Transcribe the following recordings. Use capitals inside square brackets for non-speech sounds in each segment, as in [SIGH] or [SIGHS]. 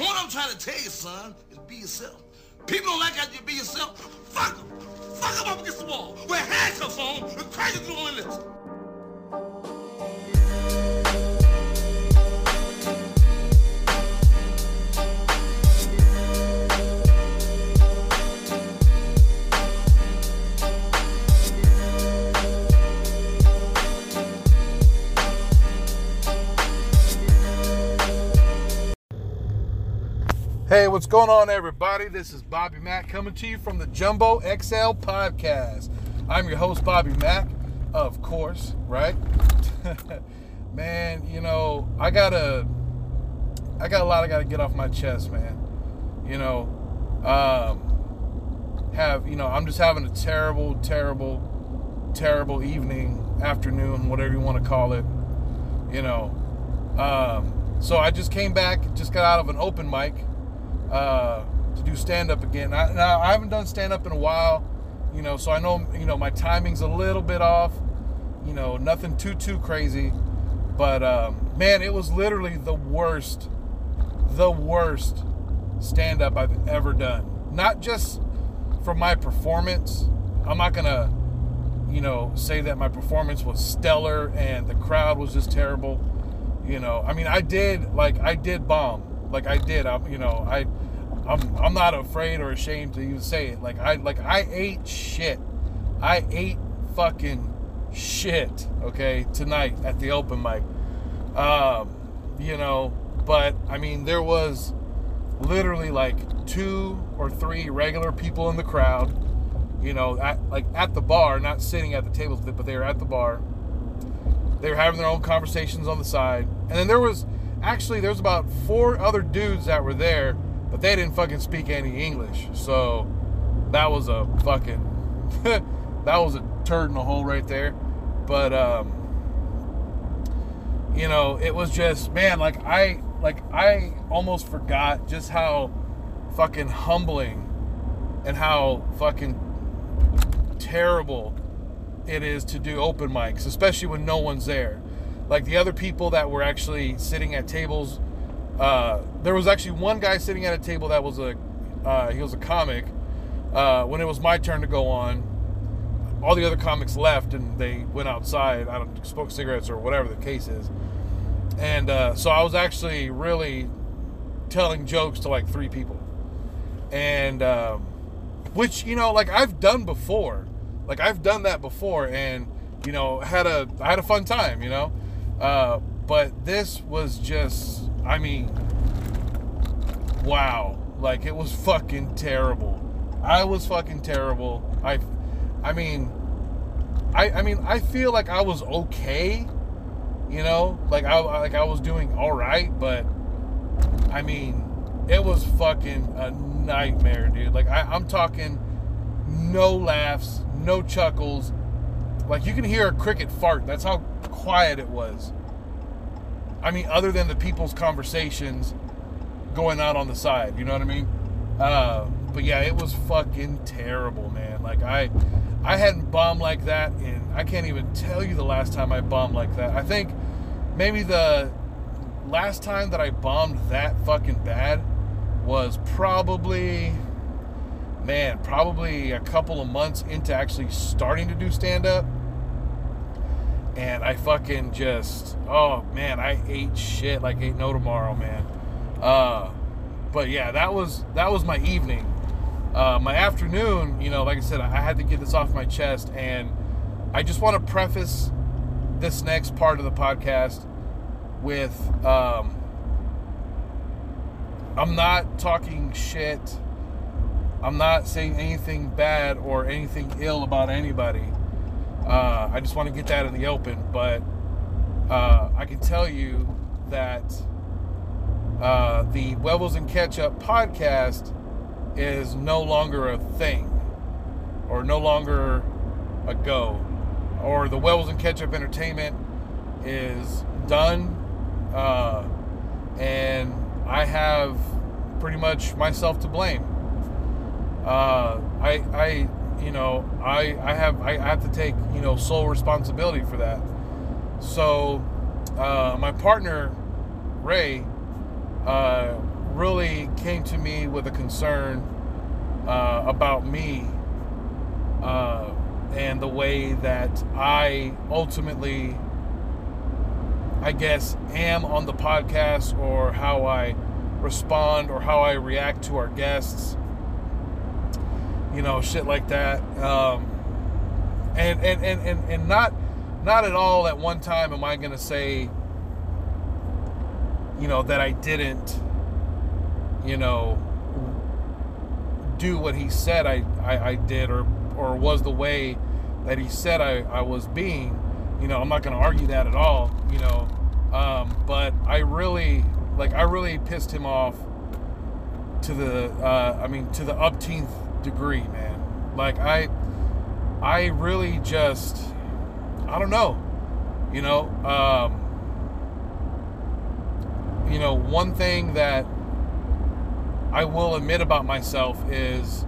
What I'm trying to tell you, son, is be yourself. People don't like how you be yourself. Fuck them. Fuck them up against the wall. Wear handcuffs on and crazy through on the lips. Hey, what's going on, everybody? This is Bobby Mack coming to you from the Jumbo XL podcast. I'm your host, Bobby Mack, of course, right? [LAUGHS] man, you know, I gotta, I got a lot I gotta get off my chest, man. You know, um, have, you know, I'm just having a terrible, terrible, terrible evening, afternoon, whatever you want to call it. You know, um, so I just came back, just got out of an open mic uh, to do stand up again. I, now I haven't done stand up in a while, you know, so I know you know my timing's a little bit off. You know, nothing too too crazy, but um, man, it was literally the worst, the worst stand up I've ever done. Not just for my performance. I'm not gonna, you know, say that my performance was stellar and the crowd was just terrible. You know, I mean, I did like I did bomb like I did. I'm, you know, I, I'm, I'm not afraid or ashamed to even say it. Like I, like I ate shit. I ate fucking shit. Okay, tonight at the open mic. Um, you know, but I mean, there was literally like two or three regular people in the crowd. You know, at, like at the bar, not sitting at the tables, but they were at the bar. They were having their own conversations on the side, and then there was Actually, there's about four other dudes that were there, but they didn't fucking speak any English. So that was a fucking [LAUGHS] that was a turd in a hole right there. But um you know, it was just man, like I like I almost forgot just how fucking humbling and how fucking terrible it is to do open mics, especially when no one's there like the other people that were actually sitting at tables. Uh, there was actually one guy sitting at a table that was a uh, he was a comic. Uh, when it was my turn to go on, all the other comics left and they went outside. I don't smoke cigarettes or whatever the case is. And uh, so I was actually really telling jokes to like three people, and um, which you know, like I've done before. Like I've done that before, and you know, had a I had a fun time. You know, uh, but this was just, I mean, wow. Like it was fucking terrible. I was fucking terrible. I, I mean, I, I mean, I feel like I was okay. You know, like I, like I was doing all right, but I mean, it was fucking a nightmare, dude. Like I, I'm talking, no laughs, no chuckles. Like you can hear a cricket fart. That's how quiet it was. I mean, other than the people's conversations going out on the side, you know what I mean? Uh, but yeah, it was fucking terrible, man. Like I, I hadn't bombed like that in I can't even tell you the last time I bombed like that. I think maybe the last time that I bombed that fucking bad was probably man, probably a couple of months into actually starting to do stand up and I fucking just oh man, I ate shit like ain't no tomorrow, man. Uh, but yeah, that was that was my evening. Uh, my afternoon, you know, like I said, I had to get this off my chest, and I just want to preface this next part of the podcast with um, I'm not talking shit. I'm not saying anything bad or anything ill about anybody. Uh, I just want to get that in the open, but uh, I can tell you that uh, the Webbles and Ketchup podcast is no longer a thing, or no longer a go, or the Webbles and Ketchup Entertainment is done, uh, and I have pretty much myself to blame. Uh, I, I you know, I I have I have to take you know sole responsibility for that. So uh, my partner Ray uh, really came to me with a concern uh, about me uh, and the way that I ultimately, I guess, am on the podcast or how I respond or how I react to our guests. You know, shit like that. Um, and, and, and, and, and not not at all at one time am I gonna say, you know, that I didn't, you know, do what he said I, I, I did or or was the way that he said I, I was being. You know, I'm not gonna argue that at all, you know. Um, but I really like I really pissed him off to the uh, I mean to the upteenth degree, man. Like I I really just I don't know. You know, um, you know, one thing that I will admit about myself is,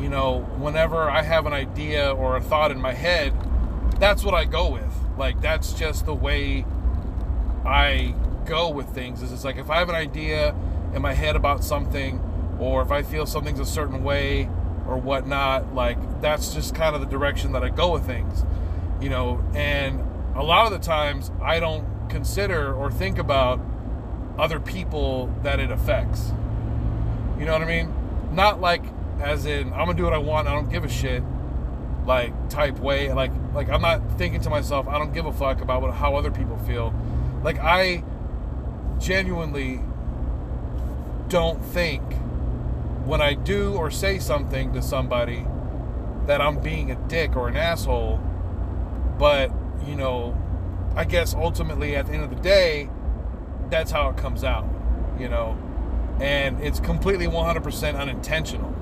you know, whenever I have an idea or a thought in my head, that's what I go with. Like that's just the way I go with things. Is it's like if I have an idea in my head about something, or if I feel something's a certain way or whatnot, like that's just kind of the direction that I go with things you know, and a lot of the times I don't consider or think about other people that it affects. You know what I mean? Not like as in I'm gonna do what I want, I don't give a shit like type way. Like like I'm not thinking to myself, I don't give a fuck about what, how other people feel. Like I genuinely don't think when I do or say something to somebody that I'm being a dick or an asshole but, you know, I guess ultimately at the end of the day, that's how it comes out, you know. And it's completely 100% unintentional.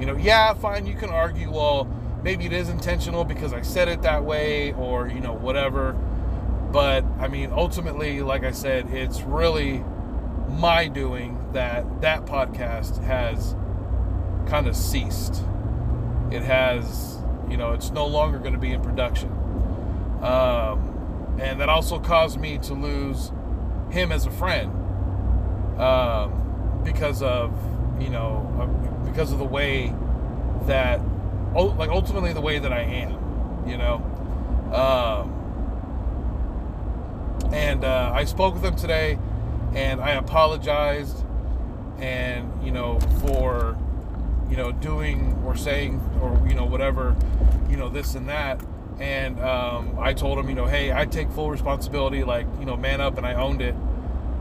You know, yeah, fine, you can argue, well, maybe it is intentional because I said it that way or, you know, whatever. But I mean, ultimately, like I said, it's really my doing that that podcast has kind of ceased. It has, you know, it's no longer going to be in production. Um, and that also caused me to lose him as a friend um, because of you know because of the way that like ultimately the way that I am, you know. Um, and uh, I spoke with him today, and I apologized, and you know for you know doing or saying or you know whatever, you know this and that and um, I told him, you know, hey, I take full responsibility, like, you know, man up, and I owned it,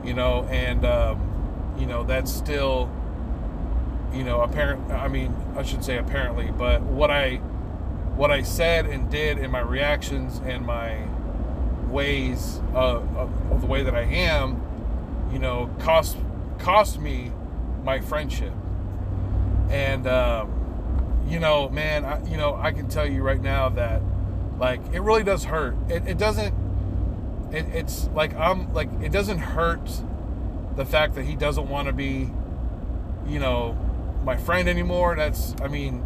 you know, and, um, you know, that's still, you know, apparent. I mean, I should say apparently, but what I, what I said and did in my reactions and my ways of, of, of the way that I am, you know, cost cost me my friendship, and um, you know, man, I, you know, I can tell you right now that like it really does hurt. It, it doesn't. It, it's like I'm like it doesn't hurt the fact that he doesn't want to be, you know, my friend anymore. That's I mean,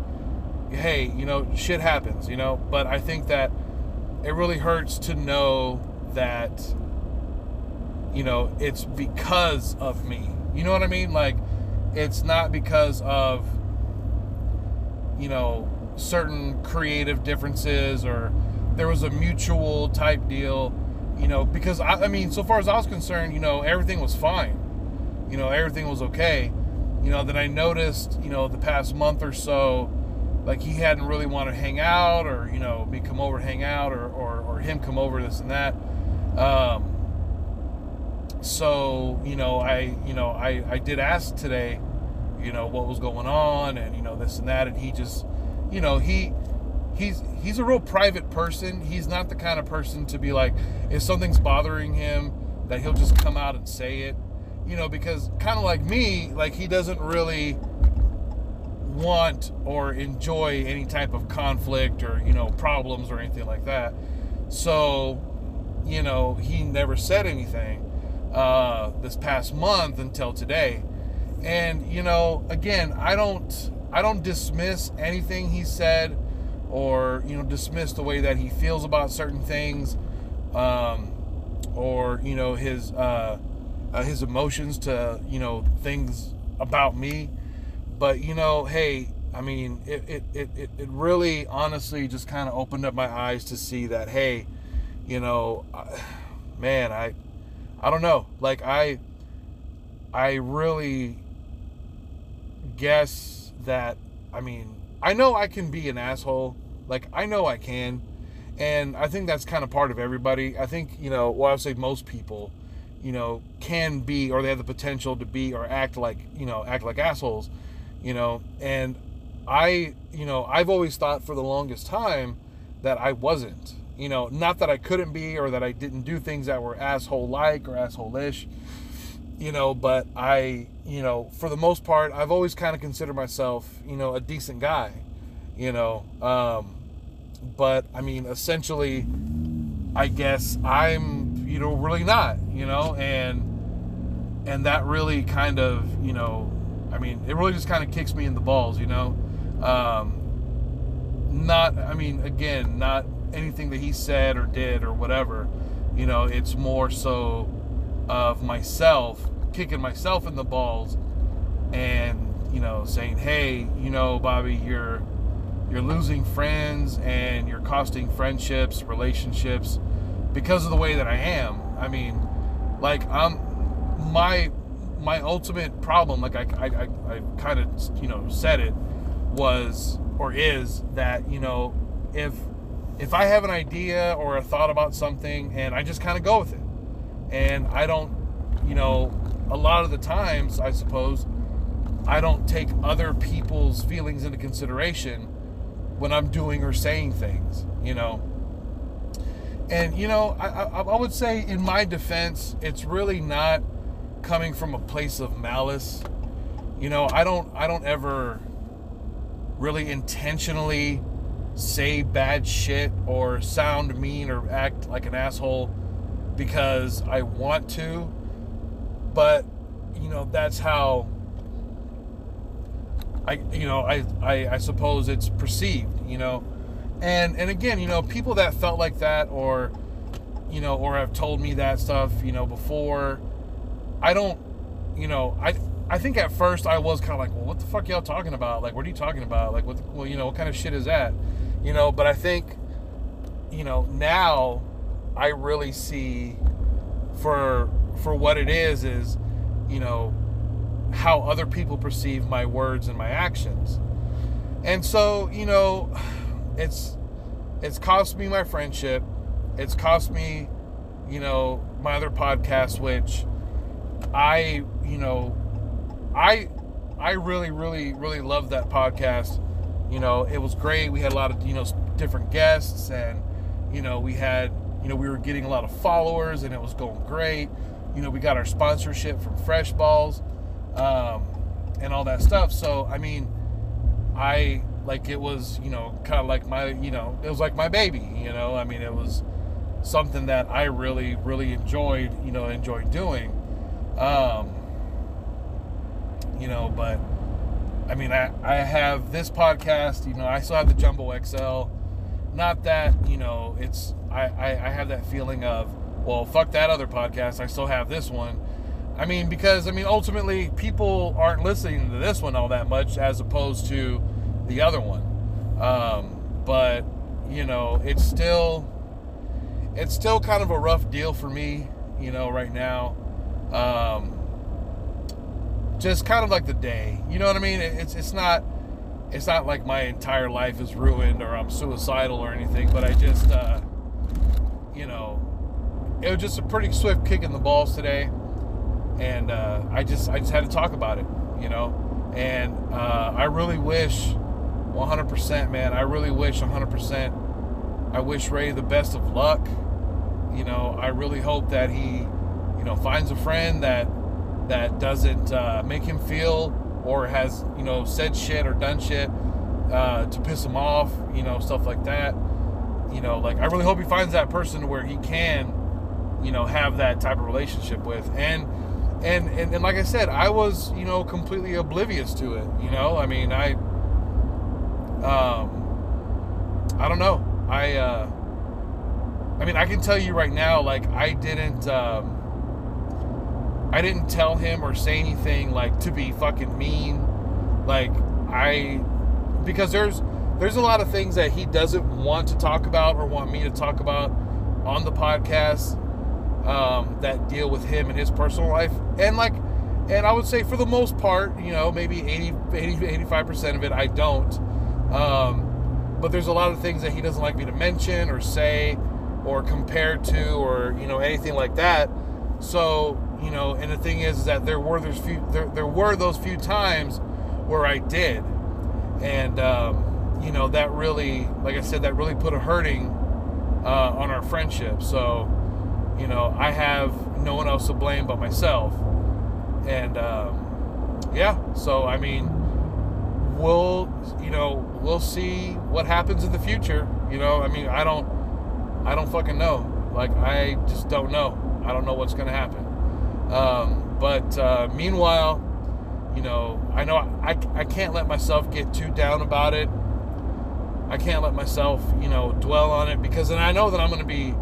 hey, you know, shit happens, you know. But I think that it really hurts to know that, you know, it's because of me. You know what I mean? Like, it's not because of, you know, certain creative differences or there was a mutual type deal, you know, because I, I mean, so far as I was concerned, you know, everything was fine. You know, everything was okay. You know, that I noticed, you know, the past month or so, like he hadn't really wanted to hang out or, you know, me come over hang out or, or, or him come over this and that. Um, so, you know, I, you know, I, I did ask today, you know, what was going on and, you know, this and that. And he just, you know, he he's he's a real private person. He's not the kind of person to be like if something's bothering him that he'll just come out and say it. You know, because kind of like me, like he doesn't really want or enjoy any type of conflict or, you know, problems or anything like that. So, you know, he never said anything uh, this past month until today. And, you know, again, I don't I don't dismiss anything he said or you know dismiss the way that he feels about certain things um, or you know his uh, uh, his emotions to you know things about me. But you know, hey, I mean, it it it, it really honestly just kind of opened up my eyes to see that hey, you know, [SIGHS] man, I I don't know, like I I really guess that I mean I know I can be an asshole. Like I know I can. And I think that's kind of part of everybody. I think, you know, well I would say most people, you know, can be or they have the potential to be or act like, you know, act like assholes, you know. And I, you know, I've always thought for the longest time that I wasn't. You know, not that I couldn't be or that I didn't do things that were asshole like or asshole ish you know, but I, you know, for the most part, I've always kind of considered myself, you know, a decent guy, you know. Um, but I mean, essentially, I guess I'm, you know, really not, you know, and and that really kind of, you know, I mean, it really just kind of kicks me in the balls, you know. Um, not, I mean, again, not anything that he said or did or whatever, you know. It's more so of myself kicking myself in the balls and you know saying hey you know bobby you're you're losing friends and you're costing friendships relationships because of the way that i am i mean like i'm my my ultimate problem like i i, I, I kind of you know said it was or is that you know if if i have an idea or a thought about something and i just kind of go with it and i don't you know a lot of the times, I suppose, I don't take other people's feelings into consideration when I'm doing or saying things, you know. And you know, I, I, I, would say, in my defense, it's really not coming from a place of malice. You know, I don't, I don't ever really intentionally say bad shit or sound mean or act like an asshole because I want to but you know that's how I you know I, I I suppose it's perceived you know? And and again you know people that felt like that or you know or have told me that stuff you know before I don't you know I I think at first I was kind of like well what the fuck y'all talking about like what are you talking about like what the, well you know what kind of shit is that you know but I think you know now I really see for for what it is is, you know, how other people perceive my words and my actions. And so, you know, it's it's cost me my friendship. It's cost me, you know, my other podcast which I, you know, I I really really really loved that podcast. You know, it was great. We had a lot of, you know, different guests and you know, we had, you know, we were getting a lot of followers and it was going great you know, we got our sponsorship from Fresh Balls um, and all that stuff. So, I mean, I like it was, you know, kind of like my, you know, it was like my baby, you know. I mean, it was something that I really, really enjoyed, you know, enjoyed doing. Um, you know, but I mean, I, I have this podcast, you know, I still have the Jumbo XL. Not that, you know, it's, I, I, I have that feeling of, well, fuck that other podcast. I still have this one. I mean, because, I mean, ultimately, people aren't listening to this one all that much as opposed to the other one. Um, but, you know, it's still, it's still kind of a rough deal for me, you know, right now. Um, just kind of like the day, you know what I mean? It's, it's not, it's not like my entire life is ruined or I'm suicidal or anything, but I just, uh, you know, it was just a pretty swift kick in the balls today, and uh, I just I just had to talk about it, you know. And uh, I really wish, 100%, man. I really wish 100%. I wish Ray the best of luck. You know, I really hope that he, you know, finds a friend that that doesn't uh, make him feel or has you know said shit or done shit uh, to piss him off. You know, stuff like that. You know, like I really hope he finds that person where he can you know have that type of relationship with and and, and and like I said, I was you know completely oblivious to it. You know, I mean, I um, I don't know. I uh, I mean, I can tell you right now, like I didn't um, I didn't tell him or say anything like to be fucking mean. Like I because there's there's a lot of things that he doesn't want to talk about or want me to talk about on the podcast um, that deal with him and his personal life. And like and I would say for the most part, you know, maybe 80, 80 85% of it I don't. Um, but there's a lot of things that he doesn't like me to mention or say or compare to or, you know, anything like that. So, you know, and the thing is, that there were those few there, there were those few times where I did. And um, you know, that really like I said, that really put a hurting uh, on our friendship. So, you know, I have no one else to blame but myself and um, yeah, so I mean, we'll you know we'll see what happens in the future. You know, I mean, I don't I don't fucking know. Like I just don't know. I don't know what's gonna happen. Um, but uh, meanwhile, you know, I know I, I can't let myself get too down about it. I can't let myself, you know, dwell on it because then I know that I'm going to be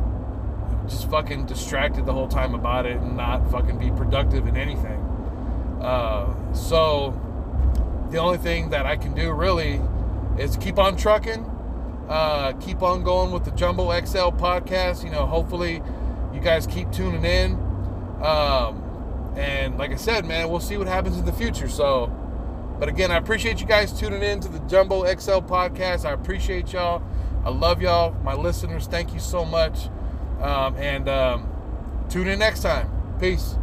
just fucking distracted the whole time about it and not fucking be productive in anything. Uh, so the only thing that I can do really is keep on trucking, uh, keep on going with the Jumbo XL podcast. You know, hopefully you guys keep tuning in. Um, and like I said, man, we'll see what happens in the future. So, but again, I appreciate you guys tuning in to the Jumbo XL podcast. I appreciate y'all. I love y'all, my listeners. Thank you so much. Um, and um, tune in next time. Peace.